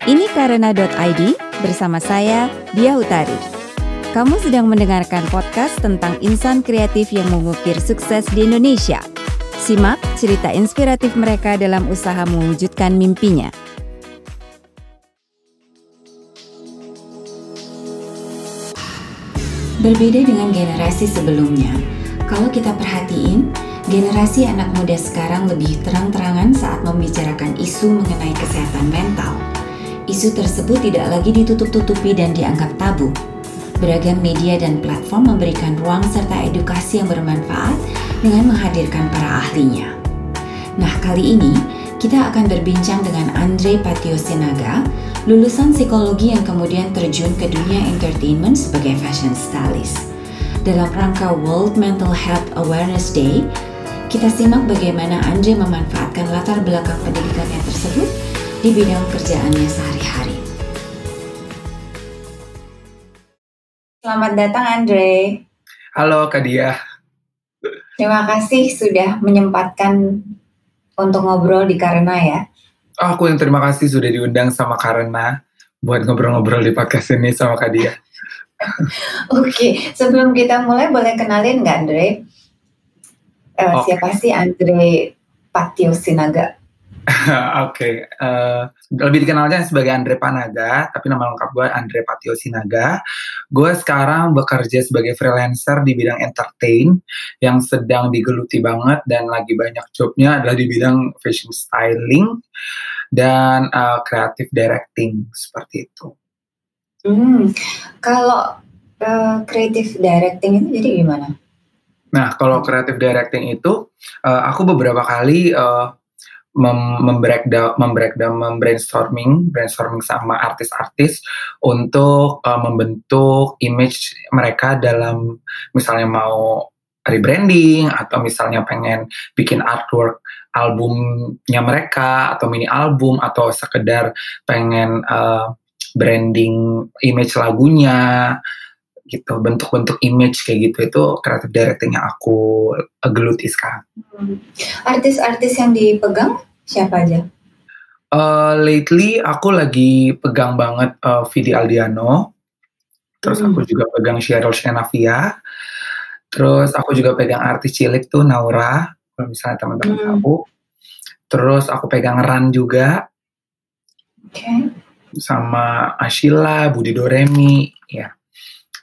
Ini karena.id bersama saya, Dia Utari. Kamu sedang mendengarkan podcast tentang insan kreatif yang mengukir sukses di Indonesia. Simak cerita inspiratif mereka dalam usaha mewujudkan mimpinya. Berbeda dengan generasi sebelumnya, kalau kita perhatiin, generasi anak muda sekarang lebih terang-terangan saat membicarakan isu mengenai kesehatan mental. Isu tersebut tidak lagi ditutup-tutupi dan dianggap tabu. Beragam media dan platform memberikan ruang serta edukasi yang bermanfaat dengan menghadirkan para ahlinya. Nah, kali ini kita akan berbincang dengan Andre Patio Sinaga, lulusan psikologi yang kemudian terjun ke dunia entertainment sebagai fashion stylist. Dalam rangka World Mental Health Awareness Day, kita simak bagaimana Andre memanfaatkan latar belakang pendidikannya tersebut di bidang kerjaannya sehari-hari. Selamat datang Andre. Halo Kak Dia. Terima kasih sudah menyempatkan untuk ngobrol di Karena ya. Oh, aku yang terima kasih sudah diundang sama Karena buat ngobrol-ngobrol di podcast ini sama Kak Dia. Oke, sebelum kita mulai boleh kenalin nggak Andre? Uh, eh, okay. Siapa sih Andre Patio Sinaga? Oke, okay. uh, eh, lebih dikenalnya sebagai Andre Panaga, tapi nama lengkap gue Andre Patio Sinaga. Gue sekarang bekerja sebagai freelancer di bidang entertain yang sedang digeluti banget dan lagi banyak jobnya adalah di bidang fashion styling dan uh, creative directing seperti itu. Hmm, kalau uh, creative directing itu jadi gimana? Nah, kalau creative directing itu, uh, aku beberapa kali uh, mem membreakdown membreakdown membrainstorming brainstorming sama artis-artis untuk uh, membentuk image mereka dalam misalnya mau rebranding atau misalnya pengen bikin artwork albumnya mereka atau mini album atau sekedar pengen uh, branding image lagunya gitu bentuk-bentuk image kayak gitu itu kreatif directing yang aku geluti sekarang. Hmm. Artis-artis yang dipegang siapa aja? Uh, lately aku lagi pegang banget uh, Vidi Aldiano, terus hmm. aku juga pegang Cheryl Shenavia, terus aku juga pegang artis cilik tuh Naura, kalau misalnya teman-teman hmm. tahu. Terus aku pegang Ran juga. Okay. Sama Ashila, Budi Doremi, ya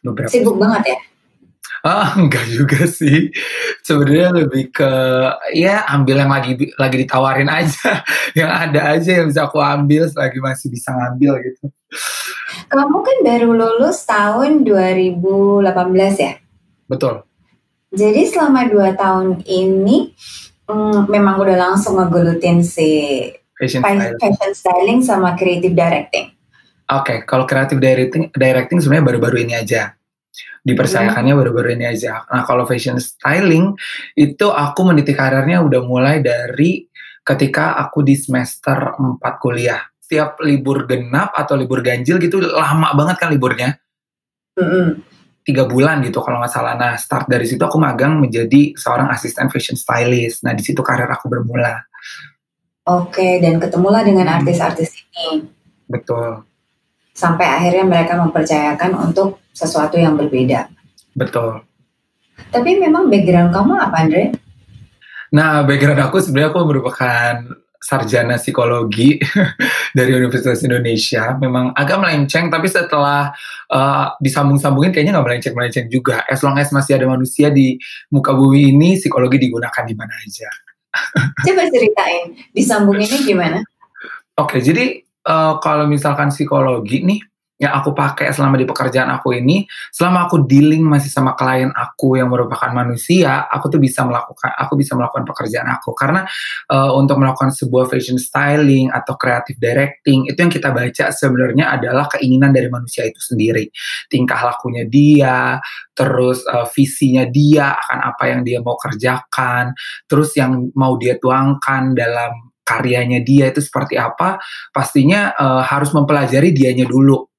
beberapa sibuk banget ya Ah, enggak juga sih. Sebenarnya lebih ke ya ambil yang lagi lagi ditawarin aja, yang ada aja yang bisa aku ambil selagi masih bisa ngambil gitu. Kamu kan baru lulus tahun 2018 ya? Betul. Jadi selama dua tahun ini mm, memang udah langsung ngegelutin si fashion, fashion styling sama creative directing. Oke, okay, kalau creative directing directing sebenarnya baru-baru ini aja dipercayakannya hmm. baru-baru ini aja. Nah kalau fashion styling itu aku meniti karirnya udah mulai dari ketika aku di semester 4 kuliah. Setiap libur genap atau libur ganjil gitu lama banget kan liburnya. Hmm. Tiga bulan gitu kalau nggak salah. Nah start dari situ aku magang menjadi seorang asisten fashion stylist. Nah di situ karir aku bermula. Oke, dan ketemulah dengan hmm. artis-artis ini. Betul. Sampai akhirnya mereka mempercayakan untuk sesuatu yang berbeda. Betul. Tapi memang background kamu apa, Andre? Nah, background aku sebenarnya aku merupakan sarjana psikologi dari Universitas Indonesia. Memang agak melenceng, tapi setelah uh, disambung-sambungin kayaknya nggak melenceng-melenceng juga. As long as masih ada manusia di muka bumi ini, psikologi digunakan di mana aja. Coba ceritain, disambunginnya gimana? Oke, okay, jadi uh, kalau misalkan psikologi nih, yang aku pakai selama di pekerjaan aku ini, selama aku dealing masih sama klien aku yang merupakan manusia, aku tuh bisa melakukan, aku bisa melakukan pekerjaan aku. Karena uh, untuk melakukan sebuah fashion styling atau creative directing, itu yang kita baca sebenarnya adalah keinginan dari manusia itu sendiri, tingkah lakunya dia, terus uh, visinya dia akan apa yang dia mau kerjakan, terus yang mau dia tuangkan dalam karyanya dia itu seperti apa, pastinya uh, harus mempelajari dianya dulu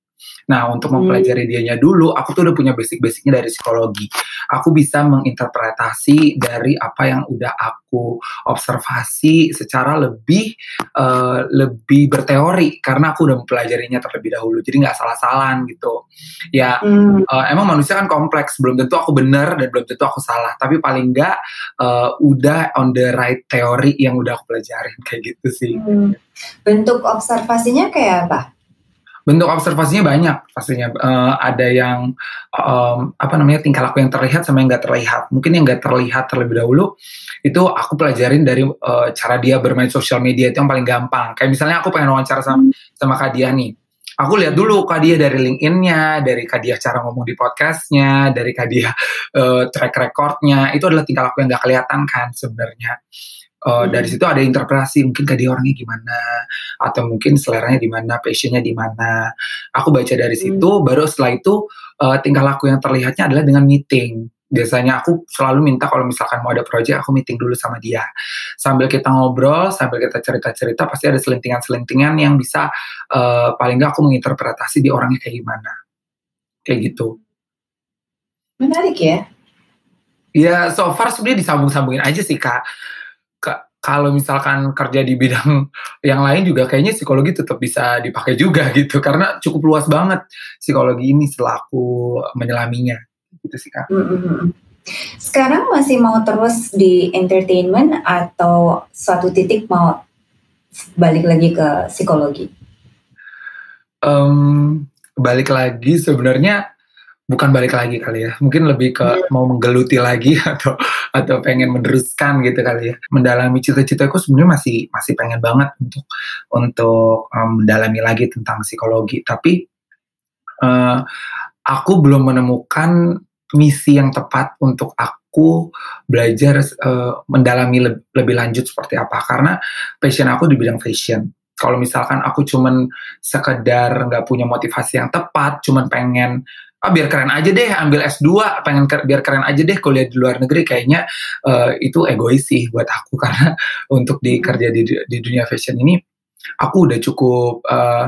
Nah, untuk mempelajari hmm. dianya dulu, aku tuh udah punya basic-basicnya dari psikologi. Aku bisa menginterpretasi dari apa yang udah aku observasi secara lebih uh, lebih berteori karena aku udah mempelajarinya terlebih dahulu. Jadi nggak salah-salahan gitu. Ya, hmm. uh, emang manusia kan kompleks. Belum tentu aku benar dan belum tentu aku salah. Tapi paling nggak uh, udah on the right teori yang udah aku pelajarin kayak gitu sih. Hmm. Bentuk observasinya kayak apa? Bentuk observasinya banyak pastinya. Uh, ada yang um, apa namanya tingkah laku yang terlihat sama yang nggak terlihat. Mungkin yang nggak terlihat terlebih dahulu itu aku pelajarin dari uh, cara dia bermain sosial media itu yang paling gampang. Kayak misalnya aku pengen wawancara sama sama Kak Dia nih. Aku lihat dulu Kak Dia dari LinkedIn-nya dari Kak Dia cara ngomong di podcastnya dari Kak Dia uh, track recordnya. Itu adalah tingkah laku yang nggak kelihatan kan sebenarnya uh, hmm. dari situ ada interpretasi mungkin tadi orangnya gimana atau mungkin seleranya di mana passionnya di mana. Aku baca dari hmm. situ baru setelah itu uh, tingkah laku yang terlihatnya adalah dengan meeting. Biasanya aku selalu minta kalau misalkan mau ada project aku meeting dulu sama dia. Sambil kita ngobrol sambil kita cerita-cerita pasti ada selentingan-selentingan yang bisa uh, paling nggak aku menginterpretasi di orangnya kayak gimana. Kayak gitu. Menarik ya. Ya, so far sebenarnya disambung-sambungin aja sih kak kalau misalkan kerja di bidang yang lain juga kayaknya psikologi tetap bisa dipakai juga gitu karena cukup luas banget psikologi ini selaku menyelaminya gitu sih kak. Mm-hmm. Sekarang masih mau terus di entertainment atau suatu titik mau balik lagi ke psikologi? Um, balik lagi sebenarnya bukan balik lagi kali ya. Mungkin lebih ke yeah. mau menggeluti lagi atau atau pengen meneruskan gitu kali ya. Mendalami cita-citaku sebenarnya masih masih pengen banget untuk untuk um, mendalami lagi tentang psikologi. Tapi uh, aku belum menemukan misi yang tepat untuk aku belajar uh, mendalami le lebih lanjut seperti apa. Karena passion aku di bidang fashion. Kalau misalkan aku cuman sekedar nggak punya motivasi yang tepat cuman pengen ah biar keren aja deh ambil S2 pengen ke, biar keren aja deh kuliah di luar negeri kayaknya uh, itu egois sih buat aku karena untuk di kerja di, di dunia fashion ini aku udah cukup uh,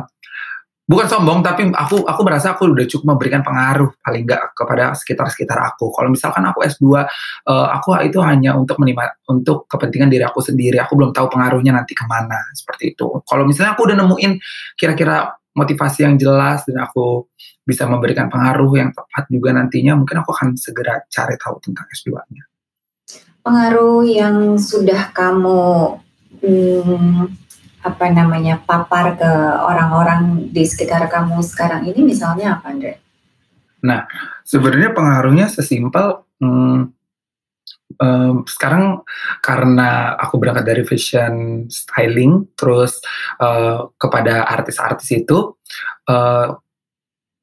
bukan sombong tapi aku aku merasa aku udah cukup memberikan pengaruh paling enggak kepada sekitar-sekitar aku. Kalau misalkan aku S2 uh, eh, aku itu hanya untuk menima, untuk kepentingan diri aku sendiri. Aku belum tahu pengaruhnya nanti ke mana seperti itu. Kalau misalnya aku udah nemuin kira-kira motivasi yang jelas dan aku bisa memberikan pengaruh yang tepat juga nantinya, mungkin aku akan segera cari tahu tentang S2-nya. Pengaruh yang sudah kamu hmm, apa namanya papar ke orang-orang di sekitar kamu sekarang ini misalnya apa, Andre? Nah, sebenarnya pengaruhnya sesimpel hmm, um, sekarang karena aku berangkat dari fashion styling terus uh, kepada artis-artis itu uh,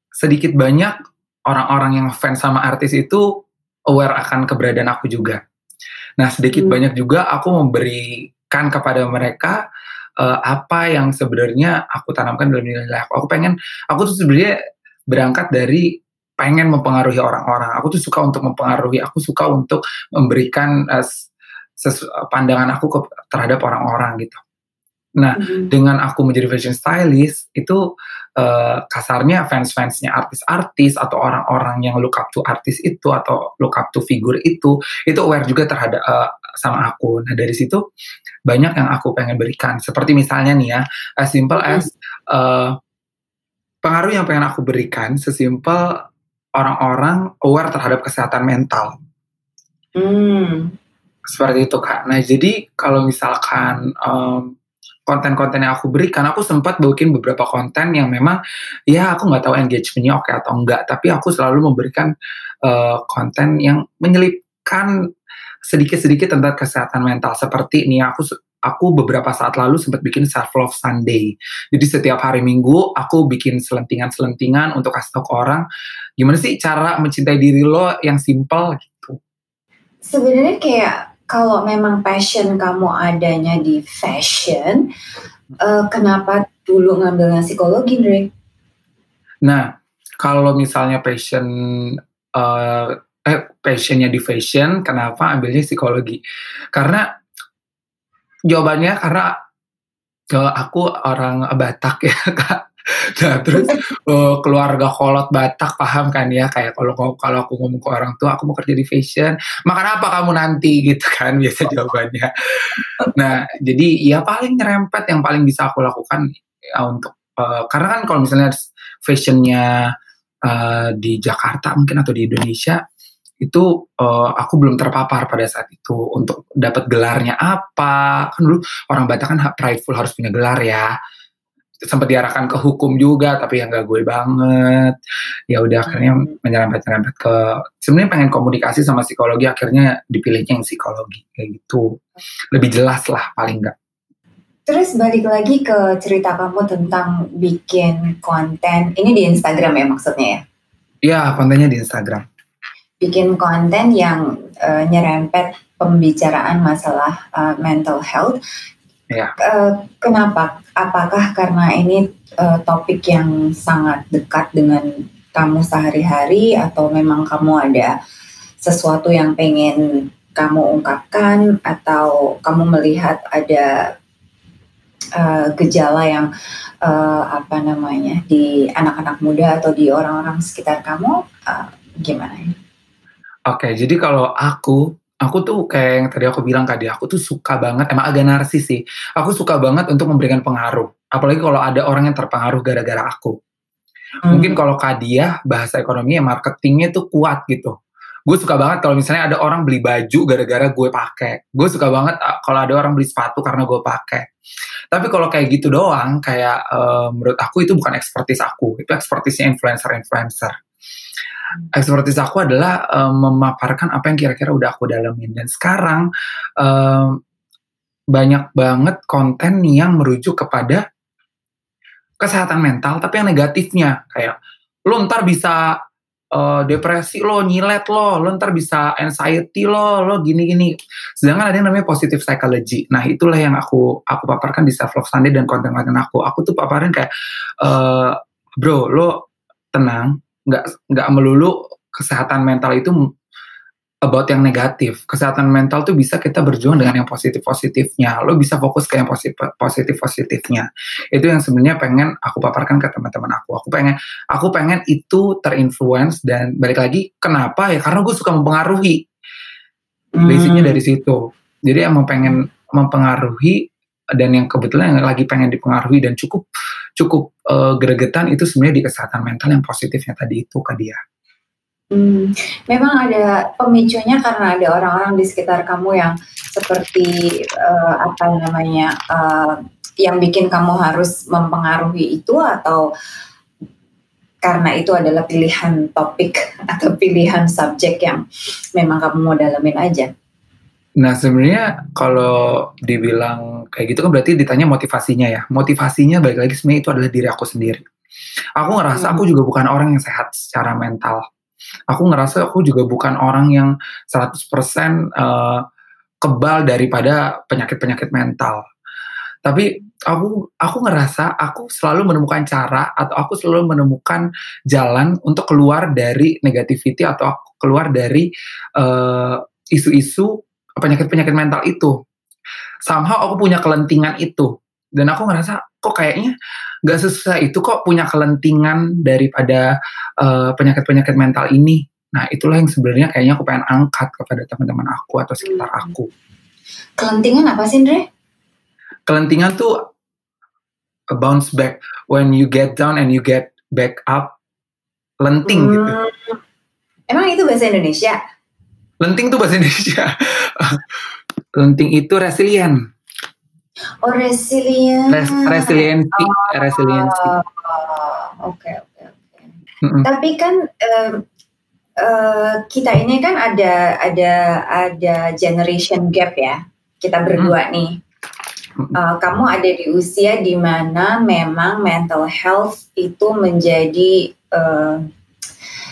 sedikit banyak orang-orang yang fans sama artis itu aware akan keberadaan aku juga. Nah sedikit hmm. banyak juga aku memberikan kepada mereka uh, apa yang sebenarnya aku tanamkan dalam diri aku. Aku pengen, aku tuh sebenarnya berangkat dari pengen mempengaruhi orang-orang. Aku tuh suka untuk mempengaruhi, aku suka untuk memberikan uh, pandangan aku ke, terhadap orang-orang gitu. Nah, mm-hmm. dengan aku menjadi fashion stylist itu uh, kasarnya fans-fansnya artis-artis atau orang-orang yang look up to artis itu atau look up to figur itu itu aware juga terhadap uh, sama aku. Nah, dari situ banyak yang aku pengen berikan. Seperti misalnya nih ya, as simple as uh, pengaruh yang pengen aku berikan sesimpel orang-orang aware terhadap kesehatan mental. Hmm. Seperti itu kak. Nah jadi kalau misalkan um, konten-konten yang aku berikan, aku sempat bikin beberapa konten yang memang ya aku nggak tahu engagementnya oke atau enggak, tapi aku selalu memberikan uh, konten yang menyelipkan sedikit-sedikit tentang kesehatan mental. Seperti ini aku aku beberapa saat lalu sempat bikin self love Sunday. Jadi setiap hari Minggu aku bikin selentingan-selentingan untuk kasih tahu ke orang gimana sih cara mencintai diri lo yang simple gitu. Sebenarnya kayak kalau memang passion kamu adanya di fashion, uh, kenapa dulu ngambilnya psikologi, Dre? Nah, kalau misalnya passion uh, eh passionnya di fashion, kenapa ambilnya psikologi? Karena Jawabannya karena uh, aku orang Batak ya kak. nah terus uh, keluarga kolot Batak paham kan ya kayak kalau kalau aku ngomong ke orang tua aku mau kerja di fashion makan apa kamu nanti gitu kan biasa jawabannya nah jadi ya paling nyerempet yang paling bisa aku lakukan ya, untuk uh, karena kan kalau misalnya fashionnya uh, di Jakarta mungkin atau di Indonesia itu uh, aku belum terpapar pada saat itu untuk dapat gelarnya apa kan dulu orang Batak kan prideful harus punya gelar ya sempat diarahkan ke hukum juga tapi yang gak gue banget ya udah akhirnya hmm. menyerempet nyerempet ke sebenarnya pengen komunikasi sama psikologi akhirnya dipilihnya yang psikologi kayak gitu lebih jelas lah paling enggak Terus balik lagi ke cerita kamu tentang bikin konten. Ini di Instagram ya maksudnya ya? Iya, kontennya di Instagram. Bikin konten yang uh, nyerempet pembicaraan masalah uh, mental health Ya. Uh, kenapa? Apakah karena ini uh, topik yang sangat dekat dengan kamu sehari-hari atau memang kamu ada sesuatu yang pengen kamu ungkapkan atau kamu melihat ada uh, gejala yang uh, apa namanya di anak-anak muda atau di orang-orang sekitar kamu uh, gimana? Oke, okay, jadi kalau aku aku tuh kayak yang tadi aku bilang tadi aku tuh suka banget emang agak narsis sih. Aku suka banget untuk memberikan pengaruh apalagi kalau ada orang yang terpengaruh gara-gara aku. Hmm. mungkin kalau kadia bahasa ekonomi ya marketingnya tuh kuat gitu. Gue suka banget kalau misalnya ada orang beli baju gara-gara gue pakai. Gue suka banget ah, kalau ada orang beli sepatu karena gue pakai. Tapi kalau kayak gitu doang kayak uh, menurut aku itu bukan ekspertis aku itu ekspertisnya influencer influencer ekspertis aku adalah um, memaparkan apa yang kira-kira udah aku dalamin dan sekarang um, banyak banget konten yang merujuk kepada kesehatan mental tapi yang negatifnya. Kayak lo ntar bisa uh, depresi lo nyilet lo lo ntar bisa anxiety lo lo gini gini sedangkan ada yang namanya positive psychology. Nah itulah yang aku aku paparkan di self love Sunday dan konten-konten aku. Aku tuh paparin kayak uh, bro lo tenang nggak nggak melulu kesehatan mental itu about yang negatif. Kesehatan mental tuh bisa kita berjuang dengan yang positif-positifnya. Lo bisa fokus ke yang positif-positifnya. Itu yang sebenarnya pengen aku paparkan ke teman-teman aku. Aku pengen aku pengen itu terinfluence dan balik lagi kenapa ya? Karena gue suka mempengaruhi. Hmm. Basicnya dari situ. Jadi yang mau pengen mempengaruhi dan yang kebetulan yang lagi pengen dipengaruhi dan cukup cukup uh, gregetan itu sebenarnya di kesehatan mental yang positifnya tadi itu ke dia. Hmm, memang ada pemicunya karena ada orang-orang di sekitar kamu yang seperti uh, apa namanya uh, yang bikin kamu harus mempengaruhi itu atau karena itu adalah pilihan topik atau pilihan subjek yang memang kamu mau dalamin aja. Nah sebenarnya kalau dibilang kayak gitu kan berarti ditanya motivasinya ya. Motivasinya balik lagi sebenarnya itu adalah diri aku sendiri. Aku ngerasa hmm. aku juga bukan orang yang sehat secara mental aku ngerasa aku juga bukan orang yang 100% uh, kebal daripada penyakit-penyakit mental. Tapi aku aku ngerasa aku selalu menemukan cara atau aku selalu menemukan jalan untuk keluar dari negativity atau aku keluar dari uh, isu-isu penyakit-penyakit mental itu. Somehow aku punya kelentingan itu dan aku ngerasa kok kayaknya nggak sesusah itu kok punya kelentingan daripada uh, penyakit-penyakit mental ini. Nah itulah yang sebenarnya kayaknya aku pengen angkat kepada teman-teman aku atau sekitar hmm. aku. Kelentingan apa sih Andre? Kelentingan tuh a bounce back when you get down and you get back up. Lenting hmm. gitu. Emang itu bahasa Indonesia? Lenting tuh bahasa Indonesia. Lenting itu resilient. Oh resilient. Res resiliensi, oh, resiliensi. Oke oke oke. Tapi kan um, uh, kita ini kan ada ada ada generation gap ya. Kita berdua mm. nih. Uh, kamu ada di usia di mana memang mental health itu menjadi uh,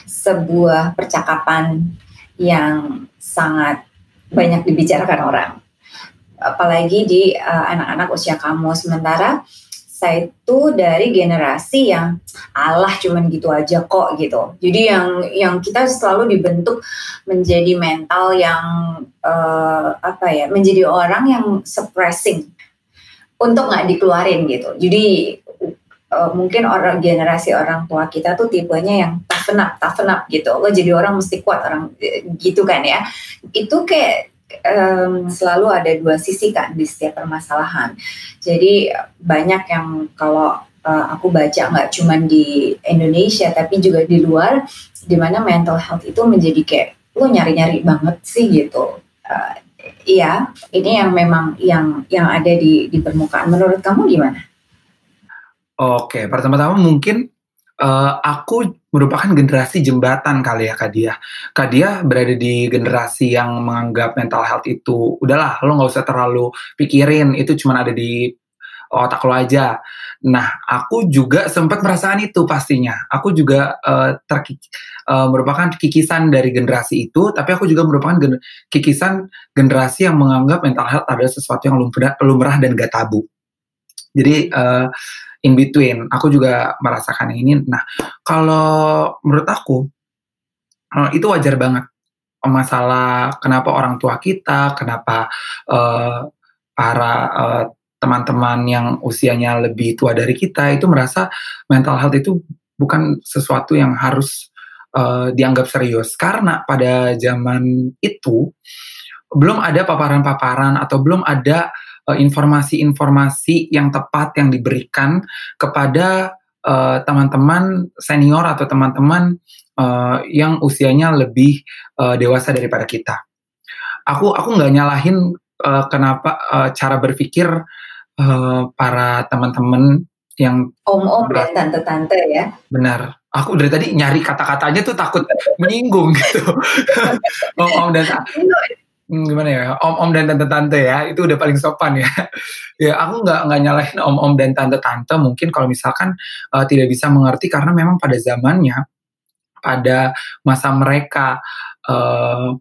sebuah percakapan yang sangat banyak dibicarakan orang apalagi di uh, anak-anak usia kamu sementara saya itu dari generasi yang Allah cuman gitu aja kok gitu. Jadi yang yang kita selalu dibentuk menjadi mental yang uh, apa ya, menjadi orang yang suppressing untuk nggak dikeluarin gitu. Jadi uh, mungkin orang generasi orang tua kita tuh tipenya yang toughen up, toughen up gitu. Lo jadi orang mesti kuat orang gitu kan ya. Itu kayak um, selalu ada dua sisi kan di setiap permasalahan. Jadi banyak yang kalau uh, aku baca nggak cuma di Indonesia tapi juga di luar, di mana mental health itu menjadi kayak lo nyari-nyari banget sih gitu. Uh, iya, ini yang memang yang yang ada di di permukaan. Menurut kamu gimana? Oke, pertama-tama mungkin uh, aku merupakan generasi jembatan kali ya Kak Dia. Kak Dia berada di generasi yang menganggap mental health itu udahlah lo nggak usah terlalu pikirin itu cuma ada di otak lo aja. Nah, aku juga sempat merasakan itu pastinya. Aku juga uh, terkik, uh, merupakan kikisan dari generasi itu, tapi aku juga merupakan gen kikisan generasi yang menganggap mental health adalah sesuatu yang lumrah dan gak tabu. Jadi uh, in between. Aku juga merasakan ini. Nah, kalau menurut aku uh, itu wajar banget masalah kenapa orang tua kita, kenapa uh, para uh, teman-teman yang usianya lebih tua dari kita itu merasa mental health itu bukan sesuatu yang harus uh, dianggap serius karena pada zaman itu belum ada paparan-paparan atau belum ada Eh, informasi-informasi yang tepat yang diberikan kepada eh, teman-teman uh, senior atau teman-teman uh, yang usianya lebih uh, dewasa daripada kita. Aku aku nggak nyalahin uh, kenapa uh, cara berpikir uh, para teman-teman yang om-om dan tante-tante ya. Benar. Aku dari tadi nyari kata-katanya tuh takut menyinggung gitu. om-om dan Hmm, gimana ya? Om-om dan tante-tante ya itu udah paling sopan ya. Ya aku nggak nggak nyalahin om-om dan tante-tante mungkin kalau misalkan uh, tidak bisa mengerti karena memang pada zamannya pada masa mereka uh,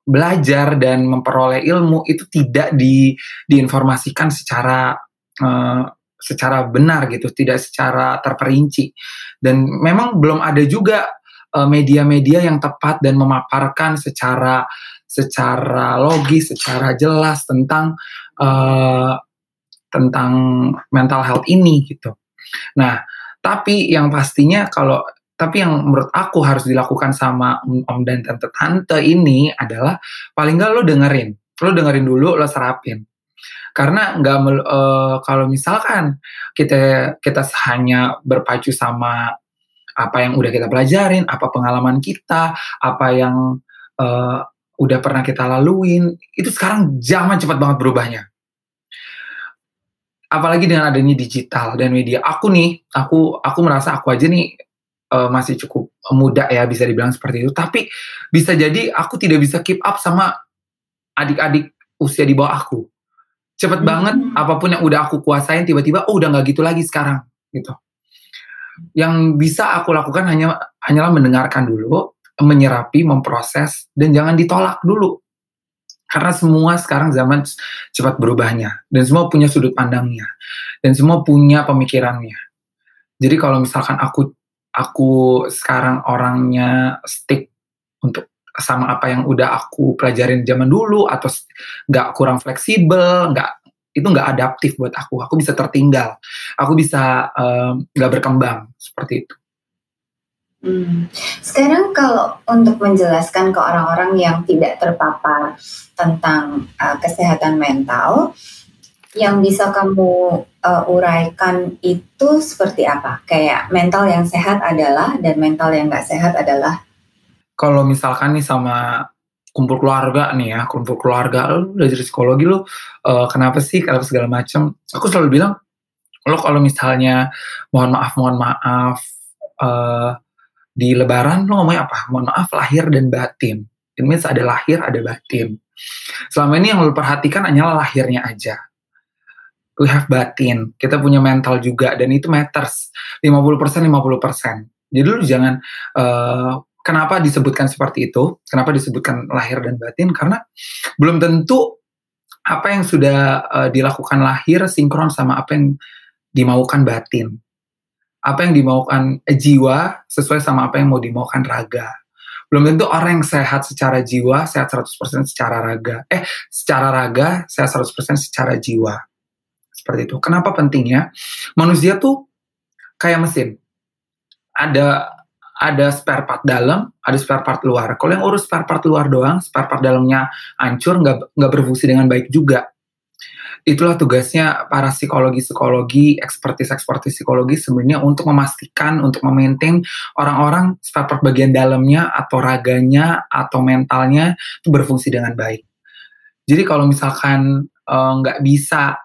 belajar dan memperoleh ilmu itu tidak di diinformasikan secara uh, secara benar gitu tidak secara terperinci. Dan memang belum ada juga media-media yang tepat dan memaparkan secara secara logis, secara jelas tentang uh, tentang mental health ini gitu. Nah, tapi yang pastinya kalau tapi yang menurut aku harus dilakukan sama om dan tante-tante ini adalah paling nggak lo dengerin, lo dengerin dulu, lo serapin. Karena nggak uh, kalau misalkan kita kita hanya berpacu sama apa yang udah kita pelajarin, apa pengalaman kita, apa yang uh, udah pernah kita laluin, itu sekarang zaman cepat banget berubahnya. Apalagi dengan adanya digital dan media. Aku nih, aku aku merasa aku aja nih uh, masih cukup muda ya bisa dibilang seperti itu. Tapi bisa jadi aku tidak bisa keep up sama adik-adik usia di bawah aku. Cepet hmm. banget apa pun yang udah aku kuasain tiba-tiba oh udah nggak gitu lagi sekarang gitu. Yang bisa aku lakukan hanya hanyalah mendengarkan dulu, menyerapi, memproses, dan jangan ditolak dulu. Karena semua sekarang zaman cepat berubahnya, dan semua punya sudut pandangnya, dan semua punya pemikirannya. Jadi kalau misalkan aku aku sekarang orangnya stick untuk sama apa yang udah aku pelajarin zaman dulu atau nggak kurang fleksibel, nggak itu nggak adaptif buat aku. Aku bisa tertinggal, aku bisa nggak um, berkembang seperti itu. Hmm. Sekarang kalau untuk menjelaskan ke orang-orang yang tidak terpapar tentang uh, kesehatan mental, yang bisa kamu uh, uraikan itu seperti apa? Kayak mental yang sehat adalah dan mental yang nggak sehat adalah? Kalau misalkan nih sama kumpul keluarga nih ya, kumpul keluarga, lo belajar psikologi lo, uh, kenapa sih, kenapa segala macam? Aku selalu bilang, lo kalau misalnya mohon maaf, mohon maaf, uh, di lebaran lo ngomongnya apa? Mohon maaf lahir dan batin. It means ada lahir, ada batin. Selama ini yang lo perhatikan hanyalah lahirnya aja. We have batin. Kita punya mental juga dan itu matters. 50% 50%. Jadi lu jangan uh, kenapa disebutkan seperti itu? Kenapa disebutkan lahir dan batin? Karena belum tentu apa yang sudah uh, dilakukan lahir sinkron sama apa yang dimaukan batin apa yang dimaukan jiwa sesuai sama apa yang mau dimaukan raga. Belum tentu orang yang sehat secara jiwa, sehat 100% secara raga. Eh, secara raga, sehat 100% secara jiwa. Seperti itu. Kenapa pentingnya? Manusia tuh kayak mesin. Ada ada spare part dalam, ada spare part luar. Kalau yang urus spare part luar doang, spare part dalamnya hancur, nggak nggak berfungsi dengan baik juga. Itulah tugasnya para psikologi-psikologi, ekspertis-ekspertis psikologi sebenarnya untuk memastikan, untuk memaintain orang-orang spare bagian dalamnya atau raganya atau mentalnya itu berfungsi dengan baik. Jadi kalau misalkan eh, nggak uh, bisa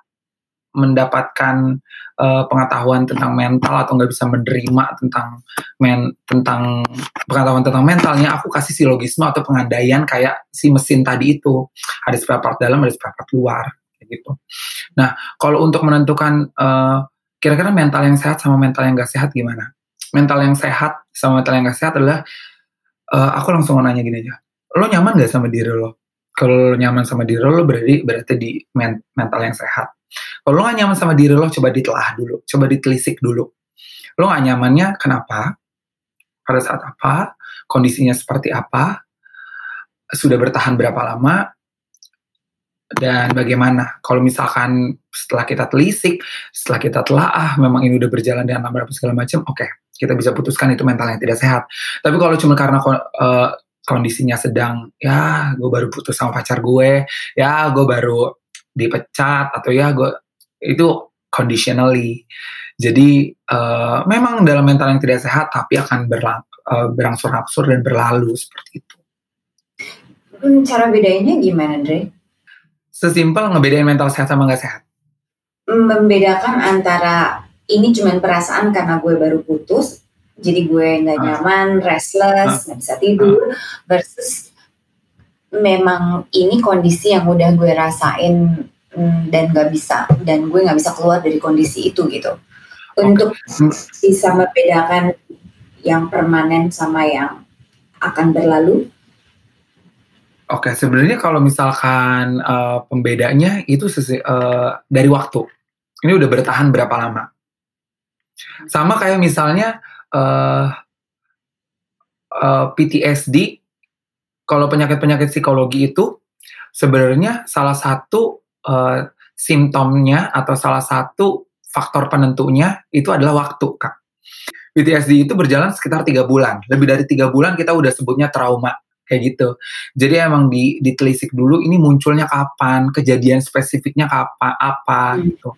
mendapatkan uh, pengetahuan tentang mental atau nggak bisa menerima tentang men tentang pengetahuan tentang mentalnya, aku kasih silogisme atau pengandaian kayak si mesin tadi itu ada spare part dalam, ada spare part luar, gitu. Nah, kalau untuk menentukan kira kira-kira mental yang sehat sama mental yang gak sehat gimana? Mental yang sehat sama mental yang gak sehat adalah uh, aku langsung mau nanya gini aja, lo nyaman gak sama diri lo? Kalau lo nyaman sama diri lo, lo berarti berarti di men mental yang sehat kalau lo gak nyaman sama diri lo, coba ditelah dulu, coba ditelisik dulu. Lo gak nyamannya kenapa? Pada saat apa? Kondisinya seperti apa? Sudah bertahan berapa lama? Dan bagaimana? Kalau misalkan setelah kita telisik, setelah kita telah ah memang ini udah berjalan dengan lama segala macam, oke, okay, kita bisa putuskan itu mental yang tidak sehat. Tapi kalau cuma karena uh, kondisinya sedang ya gue baru putus sama pacar gue ya gue baru dipecat atau ya gue itu conditionally. Jadi uh, memang dalam mental yang tidak sehat tapi akan berlang, uh, berangsur-angsur dan berlalu seperti itu. Cara bedanya gimana, Dre? Sesimpel ngebedain mental sehat sama nggak sehat. Membedakan antara ini cuma perasaan karena gue baru putus, jadi gue nggak ah. nyaman, restless, nggak bisa tidur, ah. versus memang ini kondisi yang udah gue rasain Hmm, dan nggak bisa dan gue nggak bisa keluar dari kondisi itu gitu untuk bisa membedakan yang permanen sama yang akan berlalu Oke, sebenarnya kalau misalkan uh, pembedanya itu sesi, uh, dari waktu. Ini udah bertahan berapa lama? Sama kayak misalnya uh, uh, PTSD, kalau penyakit-penyakit psikologi itu sebenarnya salah satu uh, simptomnya atau salah satu faktor penentunya itu adalah waktu, Kak. PTSD itu berjalan sekitar tiga bulan. Lebih dari tiga bulan kita udah sebutnya trauma kayak gitu. Jadi emang di, ditelisik dulu ini munculnya kapan, kejadian spesifiknya kapan, apa hmm. gitu.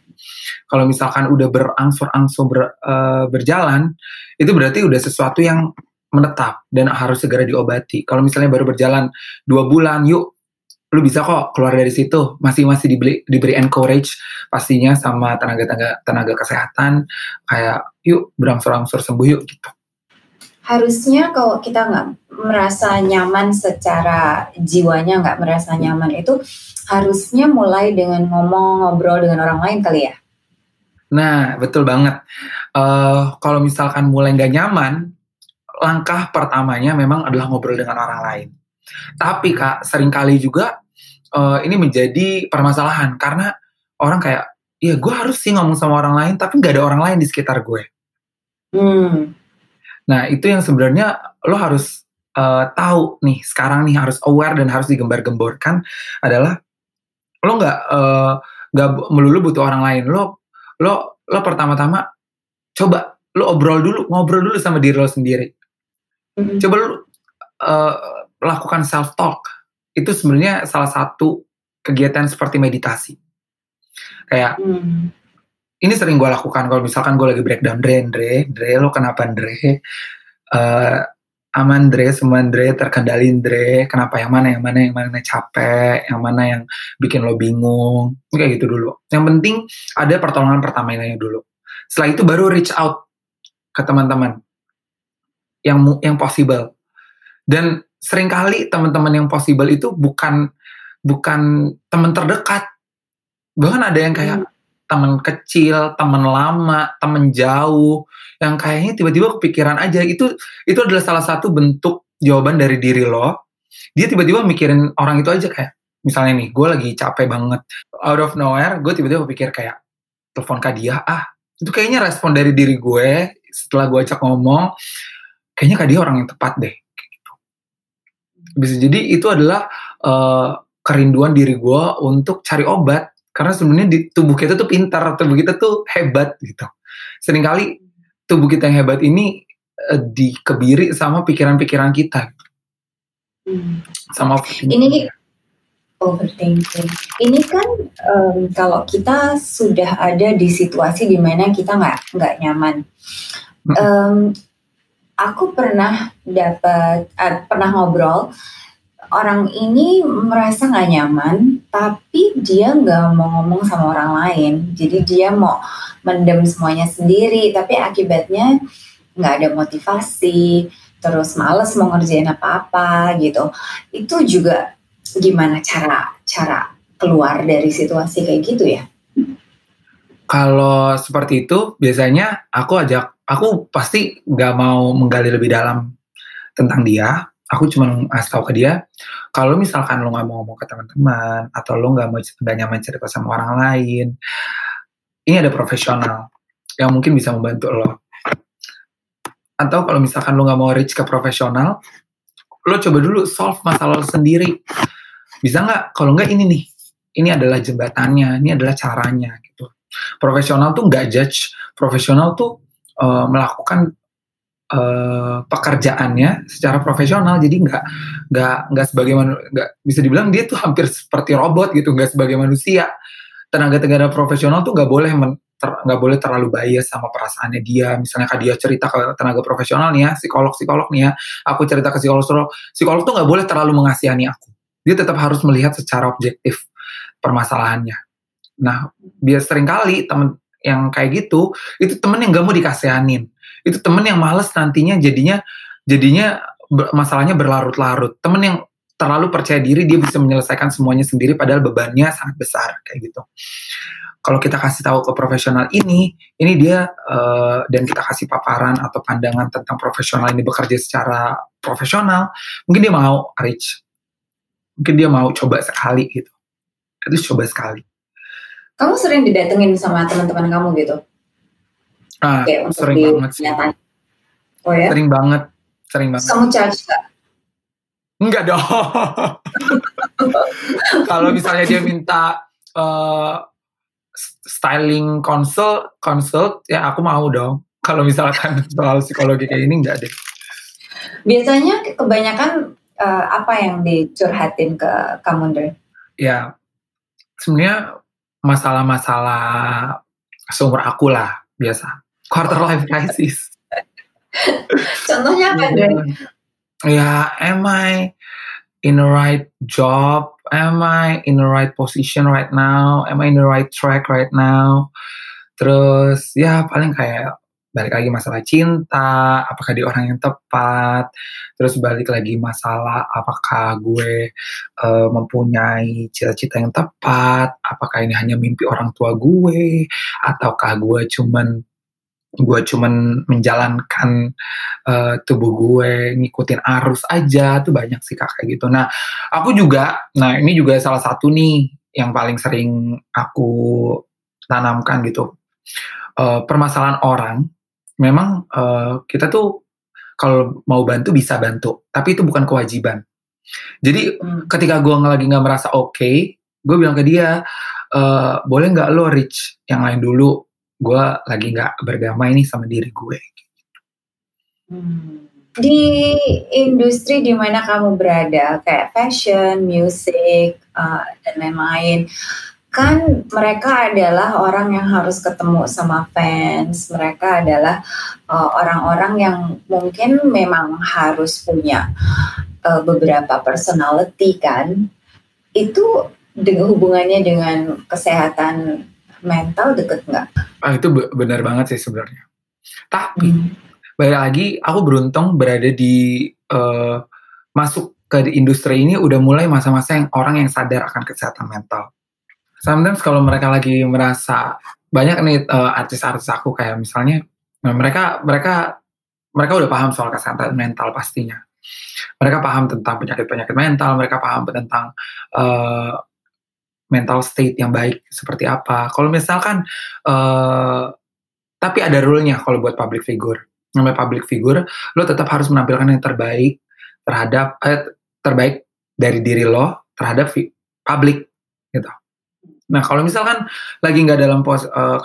Kalau misalkan udah berangsur-angsur ber, uh, berjalan, itu berarti udah sesuatu yang menetap dan harus segera diobati. Kalau misalnya baru berjalan dua bulan, yuk lu bisa kok keluar dari situ masih masih diberi diberi encourage pastinya sama tenaga tenaga tenaga kesehatan kayak yuk berangsur-angsur sembuh yuk gitu harusnya kalau kita nggak merasa nyaman secara jiwanya nggak merasa nyaman itu harusnya mulai dengan ngomong ngobrol dengan orang lain kali ya nah betul banget uh, kalau misalkan mulai nggak nyaman langkah pertamanya memang adalah ngobrol dengan orang lain tapi kak sering kali juga uh, ini menjadi permasalahan karena orang kayak ya gue harus sih ngomong sama orang lain tapi nggak ada orang lain di sekitar gue. Hmm. Nah itu yang sebenarnya lo harus uh, tahu nih sekarang nih harus aware dan harus digembar-gemborkan adalah lo nggak uh, nggak melulu butuh orang lain lo lo lo pertama-tama coba lo obrol dulu ngobrol dulu sama diri lo sendiri. Hmm. Coba lo uh, lakukan self talk itu sebenarnya salah satu kegiatan seperti meditasi. Kayak hmm. Ini sering gue lakukan kalau misalkan gue lagi breakdown Dre, Dre, Dre, lo kenapa Dre? Uh, aman Dre, semua Dre, terkendali Dre, kenapa yang mana, yang mana, yang mana capek, yang mana yang bikin lo bingung, kayak gitu dulu. Yang penting ada pertolongan pertama ini dulu. Setelah itu baru reach out ke teman-teman yang yang possible. Dan sering kali teman-teman yang possible itu bukan bukan teman terdekat bahkan ada yang kayak hmm. Teman kecil teman lama teman jauh yang kayaknya tiba-tiba kepikiran aja. Itu itu adalah salah satu bentuk jawaban dari diri lo. Dia tiba-tiba mikirin orang itu aja kayak misalnya nih gue lagi capek banget. Out of nowhere gue tiba-tiba pikir kayak telepon kak dia ah. Itu kayaknya respon dari diri gue setelah gue ajak ngomong kayaknya kak dia orang yang tepat deh bisa jadi itu adalah uh, kerinduan diri gue untuk cari obat karena sebenarnya di tubuh kita tuh pintar tubuh kita tuh hebat gitu sering kali tubuh kita yang hebat ini uh, dikebiri sama pikiran-pikiran kita. Hmm. Sama ini overthinking. Ini kan um, kalau kita sudah ada di situasi di mana kita nggak nggak nyaman. Um, aku pernah dapat uh, pernah ngobrol orang ini merasa nggak nyaman, tapi dia nggak mau ngomong sama orang lain. Jadi dia mau mendem semuanya sendiri, tapi akibatnya nggak ada motivasi, terus males mau ngerjain apa-apa gitu. Itu juga gimana cara cara keluar dari situasi kayak gitu ya? Kalau seperti itu biasanya aku ajak, aku pasti nggak mau menggali lebih dalam tentang dia. Aku cuma ngasih tahu ke dia, kalau misalkan lo nggak mau ngomong ke teman-teman atau lo nggak mau nggak nyaman cerita sama orang lain, ini ada profesional yang mungkin bisa membantu lo. Atau kalau misalkan lo nggak mau reach ke profesional lo coba dulu solve masalah lo sendiri. Bisa nggak? Kalau nggak ini nih. Ini adalah jembatannya ini adalah caranya gitu. Profesional tuh nggak judge. Profesional tuh uh, melakukan uh, pekerjaannya secara profesional. Jadi nggak nggak nggak sebagai nggak bisa dibilang dia tuh hampir seperti robot gitu nggak sebagai manusia. Tenaga tenaga profesional tuh nggak boleh nggak boleh terlalu bias sama perasaannya dia. Misalnya kalau dia cerita ke tenaga profesional nih ya psikolog psikolog nih ya. Aku cerita ke psikolog psikolog, psikolog tuh nggak boleh terlalu mengasihani aku. Dia tetap harus melihat secara objektif permasalahannya. Nah biar sering kali temen yang kayak gitu itu temen yang gak mau dikasihanin itu temen yang males nantinya jadinya jadinya masalahnya berlarut-larut temen yang terlalu percaya diri dia bisa menyelesaikan semuanya sendiri padahal bebannya sangat besar kayak gitu kalau kita kasih tahu ke profesional ini, ini dia uh, dan kita kasih paparan atau pandangan tentang profesional ini bekerja secara profesional, mungkin dia mau reach, mungkin dia mau coba sekali gitu, itu coba sekali. Kamu sering didatengin sama teman-teman kamu gitu? Ah, Kayak sering banget sih. Oh ya? Sering banget, sering banget. Kamu charge gak? Enggak dong. Kalau misalnya dia minta uh, styling consult consult ya aku mau dong kalau misalkan soal psikologi kayak ini enggak deh biasanya kebanyakan uh, apa yang dicurhatin ke kamu ya sebenarnya masalah-masalah seumur aku lah biasa quarter life crisis contohnya apa deh ya am I in the right job? Am I in the right position right now? Am I in the right track right now? Terus ya paling kayak balik lagi masalah cinta, apakah dia orang yang tepat? Terus balik lagi masalah apakah gue uh, mempunyai cita-cita yang tepat? Apakah ini hanya mimpi orang tua gue? Ataukah gue cuman gue cuman menjalankan uh, tubuh gue ngikutin arus aja tuh banyak sih kak kayak gitu. Nah aku juga nah ini juga salah satu nih yang paling sering aku tanamkan gitu. Uh, permasalahan orang memang uh, kita tuh kalau mau bantu bisa bantu tapi itu bukan kewajiban. Jadi hmm. ketika gue lagi nggak merasa oke okay, gue bilang ke dia uh, boleh nggak lo reach yang lain dulu gue lagi nggak berdamai nih sama diri gue. Hmm. Di industri di mana kamu berada, kayak fashion, music, uh, dan lain-lain, kan mereka adalah orang yang harus ketemu sama fans, mereka adalah uh, orang-orang uh, yang mungkin memang harus punya uh, beberapa personality kan, itu dengan hubungannya dengan kesehatan mental deket nggak? Ah itu benar banget sih sebenarnya. Tapi hmm. balik lagi, aku beruntung berada di uh, masuk ke industri ini udah mulai masa-masa yang orang yang sadar akan kesehatan mental. Sometimes kalau mereka lagi merasa banyak nih uh, artis-artis aku kayak misalnya nah mereka mereka mereka udah paham soal kesehatan mental pastinya. Mereka paham tentang penyakit-penyakit mental, mereka paham tentang uh, mental state yang baik seperti apa. Kalau misalkan, uh, tapi ada rule-nya kalau buat public figure. Namanya public figure, lo tetap harus menampilkan yang terbaik terhadap eh, terbaik dari diri lo terhadap publik gitu. Nah kalau misalkan lagi nggak dalam pos uh,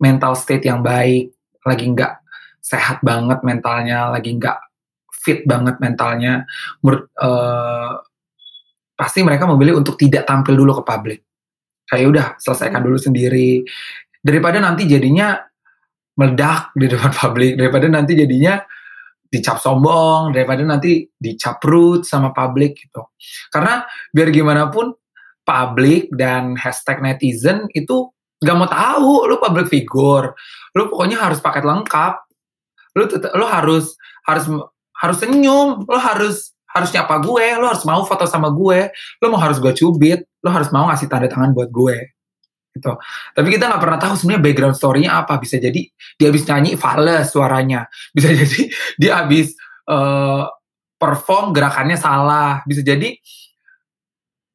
mental state yang baik, lagi nggak sehat banget mentalnya, lagi nggak fit banget mentalnya, menurut uh, pasti mereka memilih untuk tidak tampil dulu ke publik. Kayak udah selesaikan dulu sendiri. Daripada nanti jadinya meledak di depan publik, daripada nanti jadinya dicap sombong, daripada nanti dicap rude sama publik gitu. Karena biar gimana pun publik dan hashtag netizen itu gak mau tahu lu public figure. Lu pokoknya harus paket lengkap. Lu lu harus harus harus senyum. Lu harus harus nyapa gue lu harus mau foto sama gue lu mau harus gue cubit lu harus mau ngasih tanda tangan buat gue gitu. Tapi kita nggak pernah tahu sebenarnya background story-nya apa. Bisa jadi dia habis nyanyi fals suaranya. Bisa jadi dia habis uh, perform gerakannya salah. Bisa jadi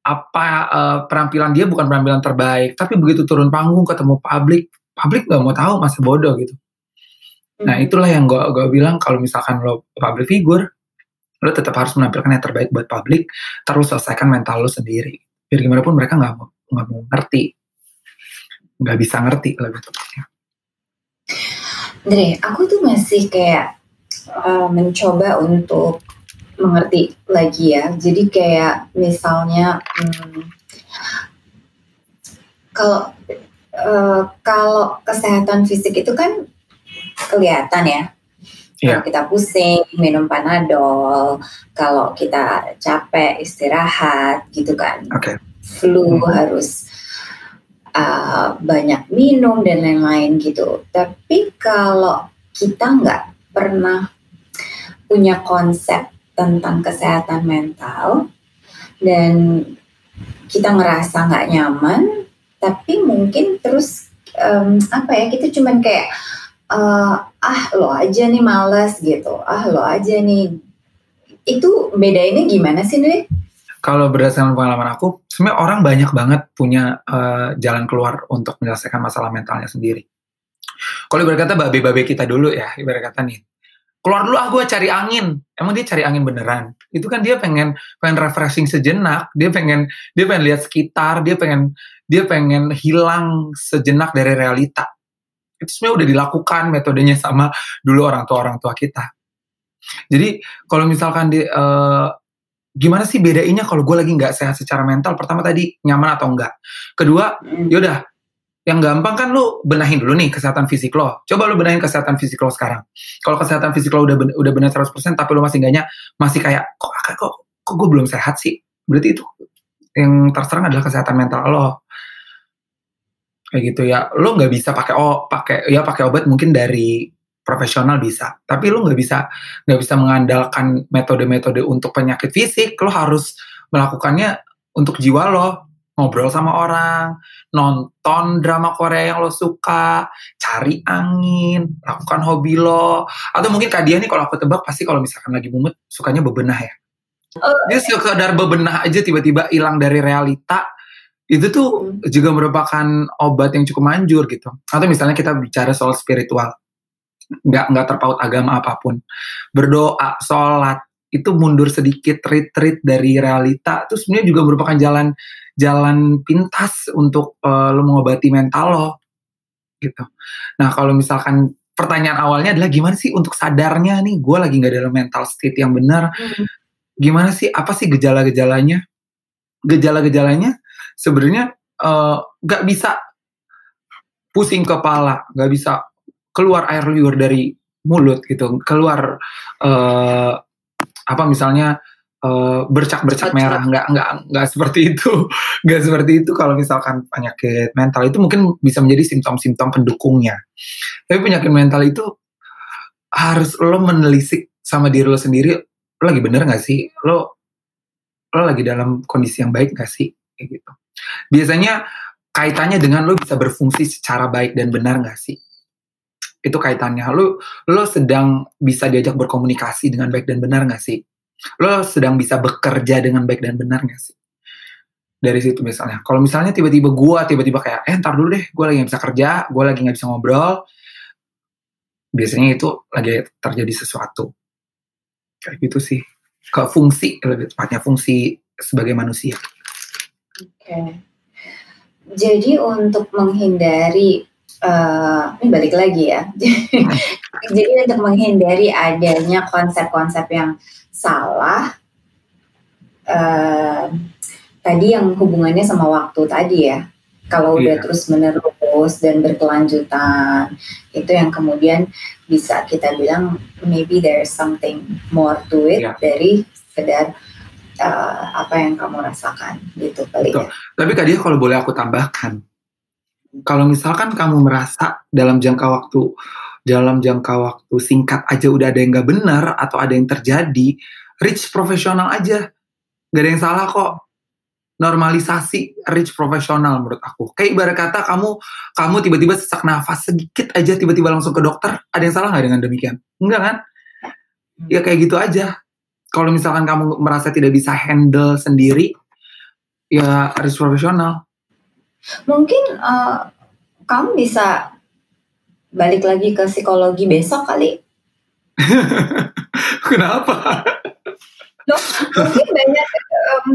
apa uh, penampilan dia bukan penampilan terbaik tapi begitu turun panggung ketemu publik publik nggak mau tahu masih bodoh gitu. Nah hmm. itulah yang gue gue bilang kalau misalkan lo public figure lo tetap harus menampilkan yang terbaik buat publik terus selesaikan mental lo sendiri biar gimana pun mereka nggak mau nggak mau ngerti nggak bisa ngerti lebih tepatnya Dre, aku tuh masih kayak uh, mencoba untuk mengerti lagi ya. Jadi kayak misalnya hmm, kalau uh, kalau kesehatan fisik itu kan kelihatan ya. Yeah. Kalau kita pusing, minum panadol. Kalau kita capek, istirahat, gitu kan. Okay. Flu hmm. harus uh, banyak minum dan lain-lain gitu. Tapi kalau kita nggak pernah punya konsep tentang kesehatan mental dan kita ngerasa nggak nyaman tapi mungkin terus um, apa ya kita cuman kayak uh, ah lo aja nih males gitu. Ah lo aja nih. Itu beda ini gimana sih nih kalau berdasarkan pengalaman aku sebenarnya orang banyak banget punya uh, jalan keluar untuk menyelesaikan masalah mentalnya sendiri. Kalau ibarat kata babe-babe kita dulu ya ibarat kata nih keluar dulu ah gue cari angin. Emang dia cari angin beneran? Itu kan dia pengen pengen refreshing sejenak dia pengen dia pengen lihat sekitar dia pengen dia pengen hilang sejenak dari realita itu sebenarnya udah dilakukan metodenya sama dulu orang tua orang tua kita jadi kalau misalkan di uh, gimana sih bedainya kalau gue lagi nggak sehat secara mental pertama tadi nyaman atau enggak kedua hmm. yaudah yang gampang kan lu benahin dulu nih kesehatan fisik lo. Coba lu benahin kesehatan fisik lo sekarang. Kalau kesehatan fisik lo udah ben udah benar 100% tapi lo masih enggaknya masih kayak kok kok kok gue belum sehat sih. Berarti itu yang terserang adalah kesehatan mental lo. Kayak gitu ya. Lo nggak bisa pakai oh pakai ya pakai obat mungkin dari profesional bisa. Tapi lo nggak bisa nggak bisa mengandalkan metode-metode untuk penyakit fisik. Lo harus melakukannya untuk jiwa lo ngobrol sama orang, nonton drama Korea yang lo suka, cari angin, lakukan hobi lo, atau mungkin Kak Dia nih kalau aku tebak pasti kalau misalkan lagi mumet sukanya bebenah ya. Oh. Dia sekedar bebenah aja tiba-tiba hilang dari realita, itu tuh hmm. juga merupakan obat yang cukup manjur gitu. Atau misalnya kita bicara soal spiritual, nggak nggak terpaut agama apa pun, berdoa, sholat, itu mundur sedikit retreat dari realita, itu sebenarnya juga merupakan jalan jalan pintas untuk uh, lo mengobati mental lo gitu. Nah kalau misalkan pertanyaan awalnya adalah gimana sih untuk sadarnya nih gue lagi nggak dalam mental state yang benar. Hmm. Gimana sih apa sih gejala-gejalanya? Gejala-gejalanya sebenarnya uh, nggak bisa pusing kepala, nggak bisa keluar air liur dari mulut gitu, keluar uh, apa misalnya uh, bercak-bercak. merah nggak nggak nggak seperti itu. Nggak seperti itu kalau misalkan penyakit mental. Itu mungkin bisa menjadi simptom-simptom pendukungnya. Tapi penyakit mental itu harus lo menelisik sama diri lo sendiri lo lagi bener nggak sih? Lo lo lagi dalam kondisi yang baik nggak sih? Kayak gitu biasanya kaitannya dengan lo bisa berfungsi secara baik dan benar nggak sih itu kaitannya lo lo sedang bisa diajak berkomunikasi dengan baik dan benar nggak sih lo sedang bisa bekerja dengan baik dan benar gak sih? Dari situ misalnya. Kalau misalnya tiba-tiba gue tiba-tiba kayak, eh ntar dulu deh, gue lagi gak bisa kerja, gue lagi gak bisa ngobrol, biasanya itu lagi terjadi sesuatu. Kayak gitu sih. Ke fungsi, lebih tepatnya fungsi sebagai manusia. Oke. Okay. Jadi untuk menghindari uh, ini balik lagi ya. Jadi untuk menghindari adanya konsep-konsep yang salah, uh, tadi yang hubungannya sama waktu tadi ya. Kalau udah iya. terus menerus dan berkelanjutan, itu yang kemudian bisa kita bilang maybe there's something more to it yeah. dari sekedar uh, apa yang kamu rasakan gitu kali ya. Tapi tadi kalau boleh aku tambahkan, kalau misalkan kamu merasa dalam jangka waktu dalam jangka waktu singkat aja udah ada yang nggak benar atau ada yang terjadi, reach profesional aja, gak ada yang salah kok. Normalisasi reach profesional menurut aku. Kayak ibarat kata kamu kamu tiba-tiba sesak nafas sedikit aja tiba-tiba langsung ke dokter, ada yang salah nggak dengan demikian? Enggak kan? Ya kayak gitu aja. Kalau misalkan kamu merasa tidak bisa handle sendiri, ya reach profesional Mungkin uh, kamu bisa balik lagi ke psikologi besok kali. Kenapa? Loh, mungkin banyak um,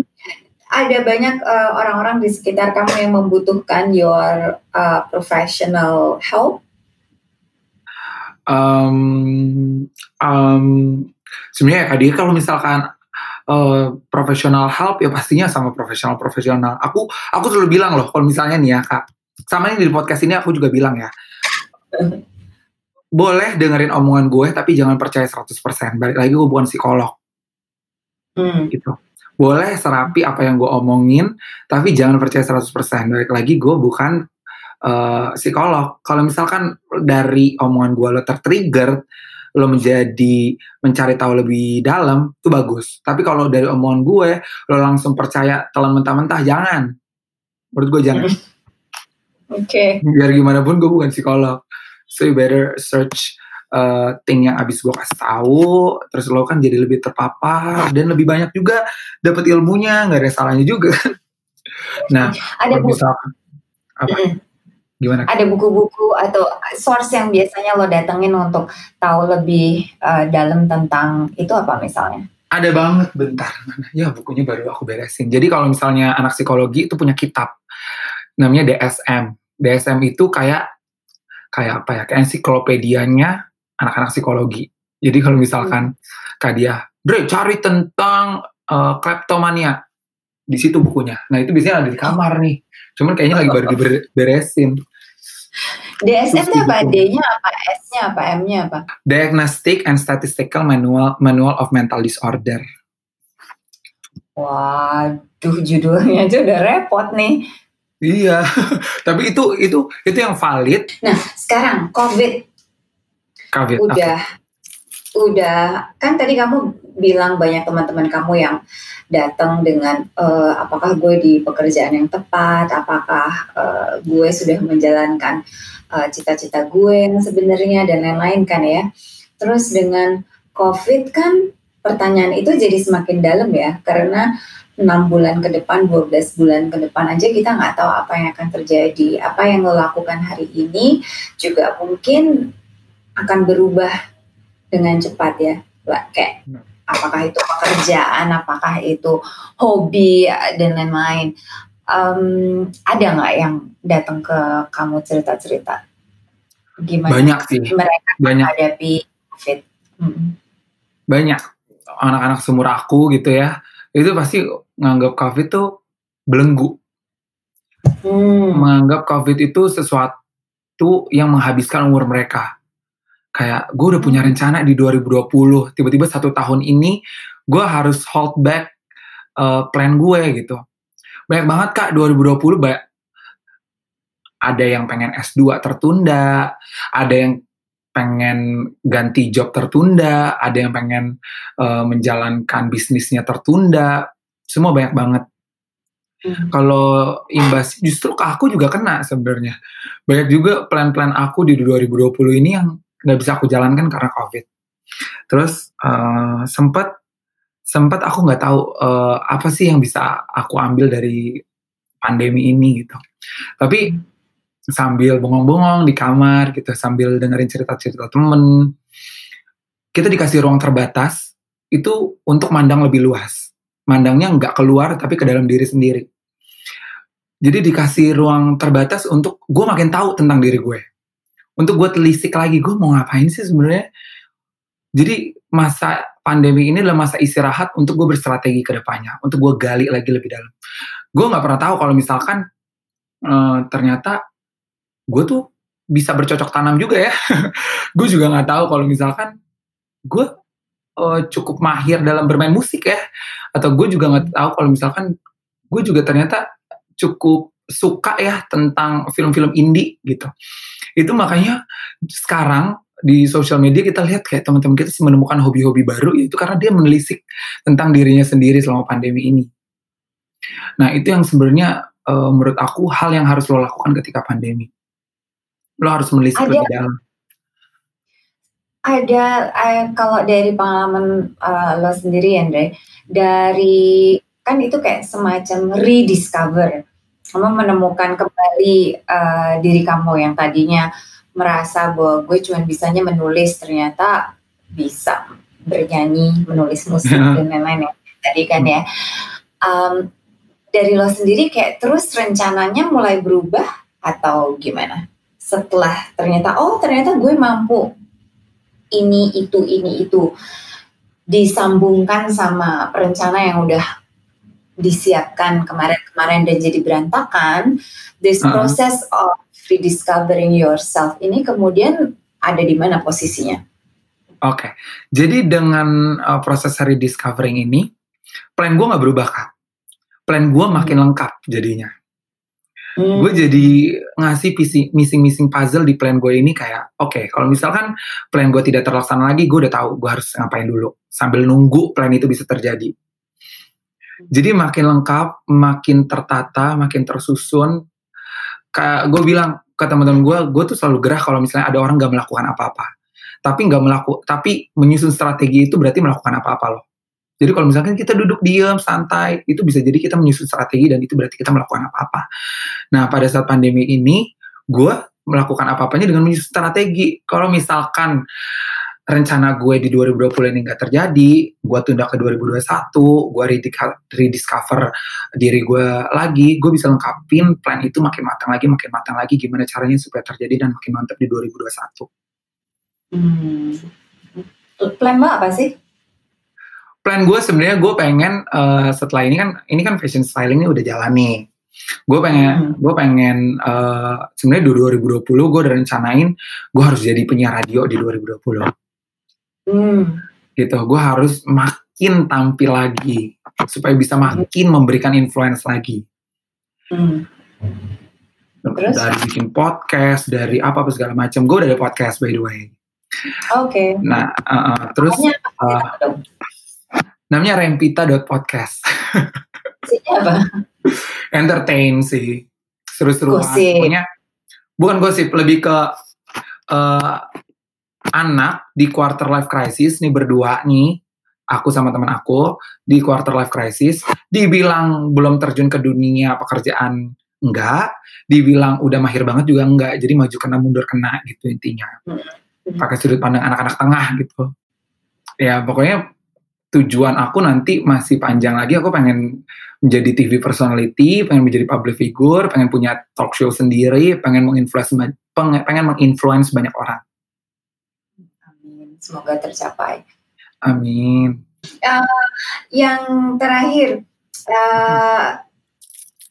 ada banyak orang eh, orang-orang di sekitar kamu yang membutuhkan your uh, professional help. Um, um, sebenarnya kak dia kalau misalkan uh, profesional help ya pastinya sama profesional profesional. Aku aku selalu bilang loh kalau misalnya nih ya kak, sama ini di podcast ini aku juga bilang ya. Boleh dengerin omongan gue tapi jangan percaya 100%. Balik lagi gue bukan psikolog. Hmm. Gitu. Boleh serapi apa yang gue omongin tapi jangan percaya 100%. Balik lagi gue bukan uh, psikolog. Kalau misalkan dari omongan gue lo tertrigger lo menjadi mencari tahu lebih dalam itu bagus. Tapi kalau dari omongan gue lo langsung percaya telan mentah-mentah jangan. Menurut gue jangan. Oke. Okay. Biar gimana pun gue bukan psikolog. So you better search uh, thing yang abis gue kasih tahu, terus lo kan jadi lebih terpapar dan lebih banyak juga dapat ilmunya, nggak ada salahnya juga. nah, ada. Misalkan, apa? Gimana? Ada buku-buku atau source yang biasanya lo datengin untuk tahu lebih uh, dalam tentang itu apa misalnya? Ada banget, bentar. Ya bukunya baru aku beresin. Jadi kalau misalnya anak psikologi itu punya kitab, namanya DSM. DSM itu kayak kayak apa ya? Kayak ensiklopedianya anak-anak psikologi. Jadi kalau misalkan hmm. kak dia, Bre, cari tentang uh, kleptomania. Di situ bukunya. Nah itu biasanya ada di kamar nih. Cuman kayaknya lagi baru diberesin. DSM itu apa? D-nya apa? S-nya apa? M-nya apa? Diagnostic and Statistical Manual Manual of Mental Disorder. Waduh, judulnya aja udah repot nih. Iya, tapi itu itu itu yang valid. Nah, sekarang COVID. COVID. Udah udah kan tadi kamu bilang banyak teman-teman kamu yang datang dengan uh, apakah gue di pekerjaan yang tepat, apakah uh, gue sudah menjalankan uh, cita-cita gue yang sebenarnya dan lain-lain kan ya. Terus dengan COVID kan pertanyaan itu jadi semakin dalam ya karena enam bulan ke depan, 12 bulan ke depan aja kita nggak tahu apa yang akan terjadi. Apa yang lo lakukan hari ini juga mungkin akan berubah dengan cepat ya. Kayak apakah itu pekerjaan, apakah itu hobi dan lain-lain. Um, ada nggak yang datang ke kamu cerita-cerita gimana banyak sih mereka banyak. menghadapi COVID? Hmm. Banyak anak-anak semur aku gitu ya, itu pasti nganggap COVID tuh belenggu. Hmm. Menganggap COVID itu sesuatu yang menghabiskan umur mereka kayak gue udah punya rencana di 2020 tiba-tiba satu tahun ini gue harus hold back uh, plan gue gitu banyak banget kak 2020 banyak ada yang pengen S2 tertunda ada yang pengen ganti job tertunda ada yang pengen uh, menjalankan bisnisnya tertunda semua banyak banget Hmm. Kalau imbas justru aku juga kena sebenarnya. Banyak juga plan-plan aku di 2020 ini yang nggak bisa aku jalankan karena covid. Terus uh, sempat sempat aku nggak tahu uh, apa sih yang bisa aku ambil dari pandemi ini gitu. Tapi sambil bongong-bongong di kamar gitu sambil dengerin cerita-cerita temen kita dikasih ruang terbatas itu untuk mandang lebih luas. Mandangnya nggak keluar tapi ke dalam diri sendiri. Jadi dikasih ruang terbatas untuk gue makin tahu tentang diri gue untuk gue telisik lagi gue mau ngapain sih sebenarnya? Jadi masa pandemi ini adalah masa istirahat untuk gue berstrategi ke depannya untuk gue gali lagi lebih dalam. Gue nggak pernah tahu kalau misalkan uh, ternyata gue tuh bisa bercocok tanam juga ya. Gue juga nggak tahu kalau misalkan gue uh, cukup mahir dalam bermain musik ya. Atau gue juga nggak tahu kalau misalkan gue juga ternyata cukup suka ya tentang film-film indie gitu itu makanya sekarang di sosial media kita lihat kayak teman-teman kita sih menemukan hobi-hobi baru itu karena dia menelisik tentang dirinya sendiri selama pandemi ini. Nah itu yang sebenarnya uh, menurut aku hal yang harus lo lakukan ketika pandemi. Lo harus menelisik lebih dalam. Ada uh, kalau dari pengalaman uh, lo sendiri Andre, dari kan itu kayak semacam rediscover kamu menemukan kembali uh, diri kamu yang tadinya merasa bahwa gue cuma bisanya menulis ternyata bisa bernyanyi, menulis musik yeah. dan lain-lain ya tadi kan ya. Um, dari lo sendiri kayak terus rencananya mulai berubah atau gimana? Setelah ternyata oh ternyata gue mampu ini itu ini itu disambungkan sama rencana yang udah disiapkan kemarin-kemarin dan jadi berantakan, this uh -huh. process of rediscovering yourself ini kemudian ada di mana posisinya? Oke, okay. jadi dengan uh, proses rediscovering ini, plan gue nggak berubah kak. Plan gue hmm. makin lengkap jadinya. Hmm. Gue jadi ngasih missing-missing puzzle di plan gue ini kayak, oke, okay, kalau misalkan plan gue tidak terlaksana lagi, gue udah tahu gue harus ngapain dulu sambil nunggu plan itu bisa terjadi. Jadi makin lengkap, makin tertata, makin tersusun. Kayak gue bilang ke teman-teman gue, gue tuh selalu gerah kalau misalnya ada orang gak melakukan apa-apa. Tapi nggak melakukan, tapi menyusun strategi itu berarti melakukan apa-apa loh. Jadi kalau misalkan kita duduk diam, santai, itu bisa jadi kita menyusun strategi dan itu berarti kita melakukan apa-apa. Nah pada saat pandemi ini, gue melakukan apa-apanya dengan menyusun strategi. Kalau misalkan rencana gue di 2020 ini nggak terjadi, gue tunda ke 2021, gue rediscover diri gue lagi, gue bisa lengkapin plan itu makin matang lagi, makin matang lagi, gimana caranya supaya terjadi dan makin mantap di 2021. Hmm. Plan lo apa sih? Plan gue sebenarnya gue pengen uh, setelah ini kan ini kan fashion styling ini udah jalan nih. Gue pengen hmm. gue pengen uh, sebenarnya di 2020 gue udah rencanain gue harus jadi penyiar radio di 2020. Hmm. Gitu, gue harus makin tampil lagi supaya bisa makin memberikan influence lagi. Hmm. Terus? Dari bikin podcast, dari apa apa segala macam. Gue udah ada podcast by the way. Oke. Okay. Nah, uh, uh, terus namanya, uh, namanya Rempita podcast. Siapa? Entertain sih, seru-seruan. Pokoknya bukan gosip, lebih ke uh, anak di quarter life crisis nih berdua nih aku sama teman aku di quarter life crisis dibilang belum terjun ke dunia pekerjaan enggak. Dibilang udah mahir banget juga enggak jadi maju kena mundur kena gitu intinya. Hmm. pakai sudut pandang anak-anak tengah gitu. Ya pokoknya tujuan aku nanti masih panjang lagi aku pengen menjadi TV personality pengen menjadi public figure pengen punya talk show sendiri pengen menginfluence pengen menginfluence banyak orang Semoga tercapai. Amin. Uh, yang terakhir, uh,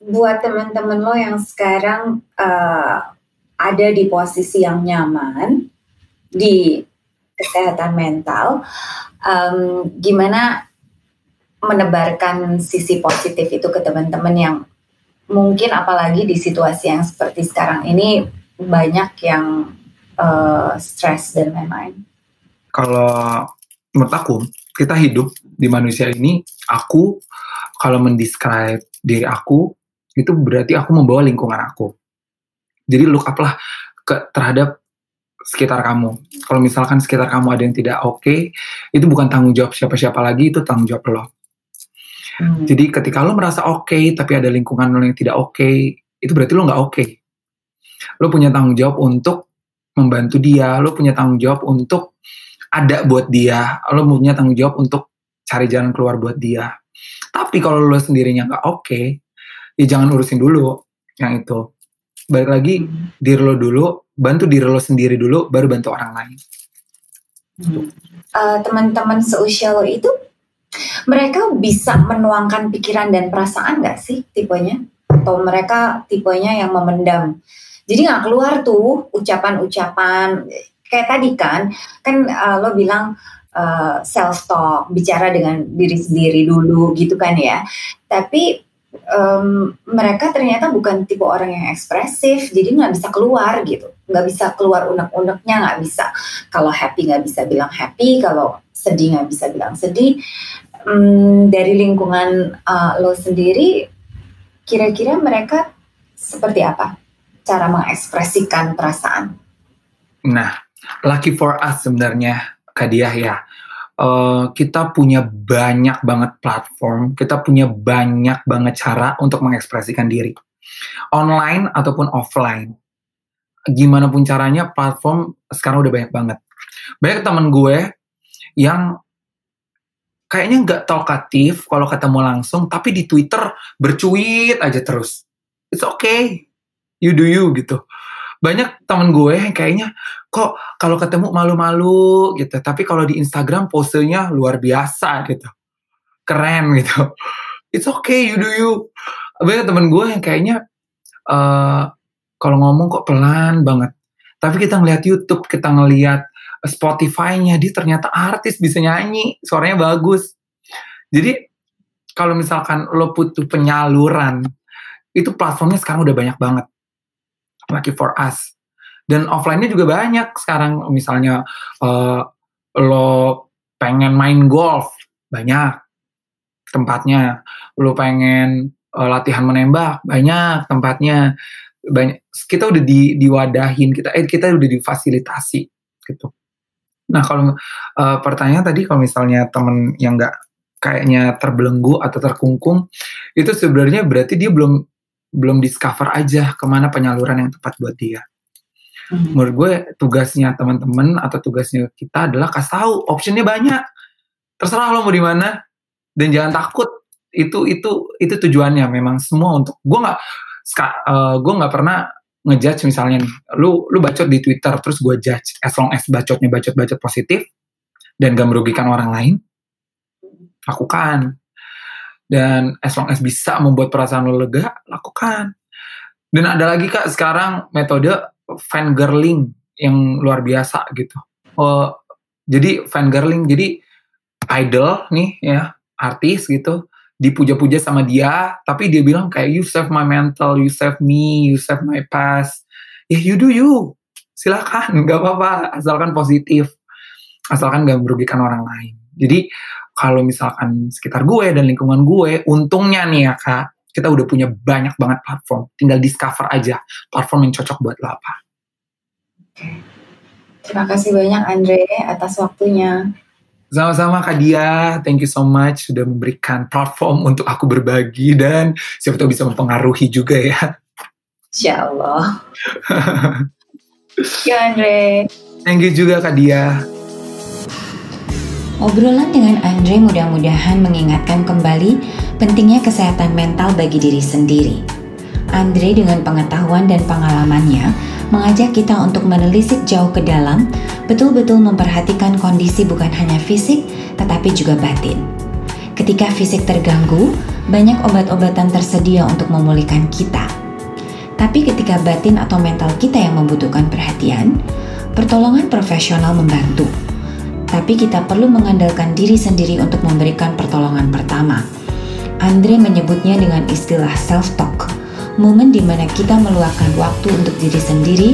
buat teman-teman lo yang sekarang uh, ada di posisi yang nyaman di kesehatan mental, um, gimana menebarkan sisi positif itu ke teman-teman yang mungkin apalagi di situasi yang seperti sekarang ini banyak yang uh, stres dan lain-lain kalau menurut aku kita hidup di manusia ini aku kalau mendescribe diri aku itu berarti aku membawa lingkungan aku jadi look up lah ke terhadap sekitar kamu kalau misalkan sekitar kamu ada yang tidak oke okay, itu bukan tanggung jawab siapa-siapa lagi itu tanggung jawab lo hmm. jadi ketika lo merasa oke okay, tapi ada lingkungan lo yang tidak oke okay, itu berarti lo nggak oke okay. lo punya tanggung jawab untuk membantu dia lo punya tanggung jawab untuk ada buat dia. Lo punya tanggung jawab untuk cari jalan keluar buat dia. Tapi kalau lo sendirinya nggak oke okay, ya jangan urusin dulu yang itu. Balik lagi hmm. diri lo dulu bantu diri lo sendiri dulu baru bantu orang lain. Hmm. uh, teman-teman seusia lo itu mereka bisa menuangkan pikiran dan perasaan nggak sih tipenya? Atau mereka tipenya yang memendam? Jadi nggak keluar tuh ucapan-ucapan kayak tadi kan kan uh, lo bilang uh, self talk bicara dengan diri sendiri dulu gitu kan ya tapi um, mereka ternyata bukan tipe orang yang ekspresif, jadi nggak bisa keluar gitu, nggak bisa keluar unek-uneknya, nggak bisa kalau happy nggak bisa bilang happy, kalau sedih nggak bisa bilang sedih. Um, dari lingkungan uh, lo sendiri, kira-kira mereka seperti apa cara mengekspresikan perasaan? Nah, lucky for us sebenarnya, Kadiah ya uh, kita punya banyak banget platform, kita punya banyak banget cara untuk mengekspresikan diri. Online ataupun offline. Gimana pun caranya, platform sekarang udah banyak banget. Banyak temen gue yang kayaknya nggak talkatif kalau ketemu langsung, tapi di Twitter bercuit aja terus. It's okay, you do you gitu banyak temen gue yang kayaknya kok kalau ketemu malu-malu gitu. Tapi kalau di Instagram posenya luar biasa gitu. Keren gitu. It's okay you do you. Banyak temen gue yang kayaknya uh, kalau ngomong kok pelan banget. Tapi kita ngeliat YouTube kita ngeliat Spotify-nya dia ternyata artis bisa nyanyi suaranya bagus. Jadi kalau misalkan lo butuh penyaluran itu platformnya sekarang udah banyak banget lucky for us. Dan offline-nya juga banyak sekarang. Misalnya uh, lo pengen main golf banyak tempatnya. Lo pengen uh, latihan menembak banyak tempatnya. Banyak kita udah di diwadahin kita eh, kita udah difasilitasi gitu. Nah kalau uh, pertanyaan tadi kalau misalnya temen yang nggak kayaknya terbelenggu atau terkungkung itu sebenarnya berarti dia belum belum discover aja ke mana penyaluran yang tepat buat dia. Hmm. Menurut gue tugasnya teman-teman atau tugasnya kita adalah kasih tahu optionnya banyak. Terserah lo mau di mana dan jangan takut. Itu itu itu tujuannya memang semua untuk gue nggak uh, gue nggak pernah ngejudge misalnya nih, lu lu bacot di Twitter terus gue judge as long as bacotnya bacot bacot positif dan gak merugikan orang lain lakukan dan as long as bisa membuat perasaan lo lega lakukan. Dan ada lagi kak sekarang metode fan girling yang luar biasa gitu. Oh jadi fan girling jadi idol nih ya artis gitu dipuja-puja sama dia tapi dia bilang kayak you save my mental you save me you save my past. Ya you do you. Silakan. Nggak apa-apa asalkan positif. Asalkan gak merugikan orang lain. Jadi kalau misalkan sekitar gue dan lingkungan gue, untungnya nih ya kak, kita udah punya banyak banget platform. Tinggal discover aja platform yang cocok buat lo apa. Oke. Terima kasih banyak Andre atas waktunya. Sama-sama Kak Dia, thank you so much sudah memberikan platform untuk aku berbagi dan siapa tahu bisa mempengaruhi juga ya. Insya Allah. Thank you Andre. Thank you juga Kak Dia. Obrolan dengan Andre mudah-mudahan mengingatkan kembali pentingnya kesehatan mental bagi diri sendiri. Andre dengan pengetahuan dan pengalamannya mengajak kita untuk menelisik jauh ke dalam, betul-betul memperhatikan kondisi bukan hanya fisik, tetapi juga batin. Ketika fisik terganggu, banyak obat-obatan tersedia untuk memulihkan kita. Tapi ketika batin atau mental kita yang membutuhkan perhatian, pertolongan profesional membantu tapi kita perlu mengandalkan diri sendiri untuk memberikan pertolongan pertama. Andre menyebutnya dengan istilah self-talk, momen di mana kita meluangkan waktu untuk diri sendiri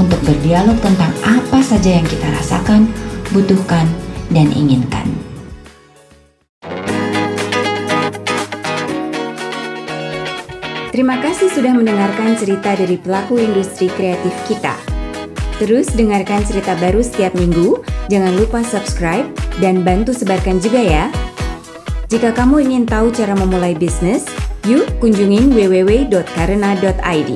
untuk berdialog tentang apa saja yang kita rasakan, butuhkan, dan inginkan. Terima kasih sudah mendengarkan cerita dari pelaku industri kreatif kita. Terus dengarkan cerita baru setiap minggu, jangan lupa subscribe dan bantu sebarkan juga ya. Jika kamu ingin tahu cara memulai bisnis, yuk kunjungin www.karena.id.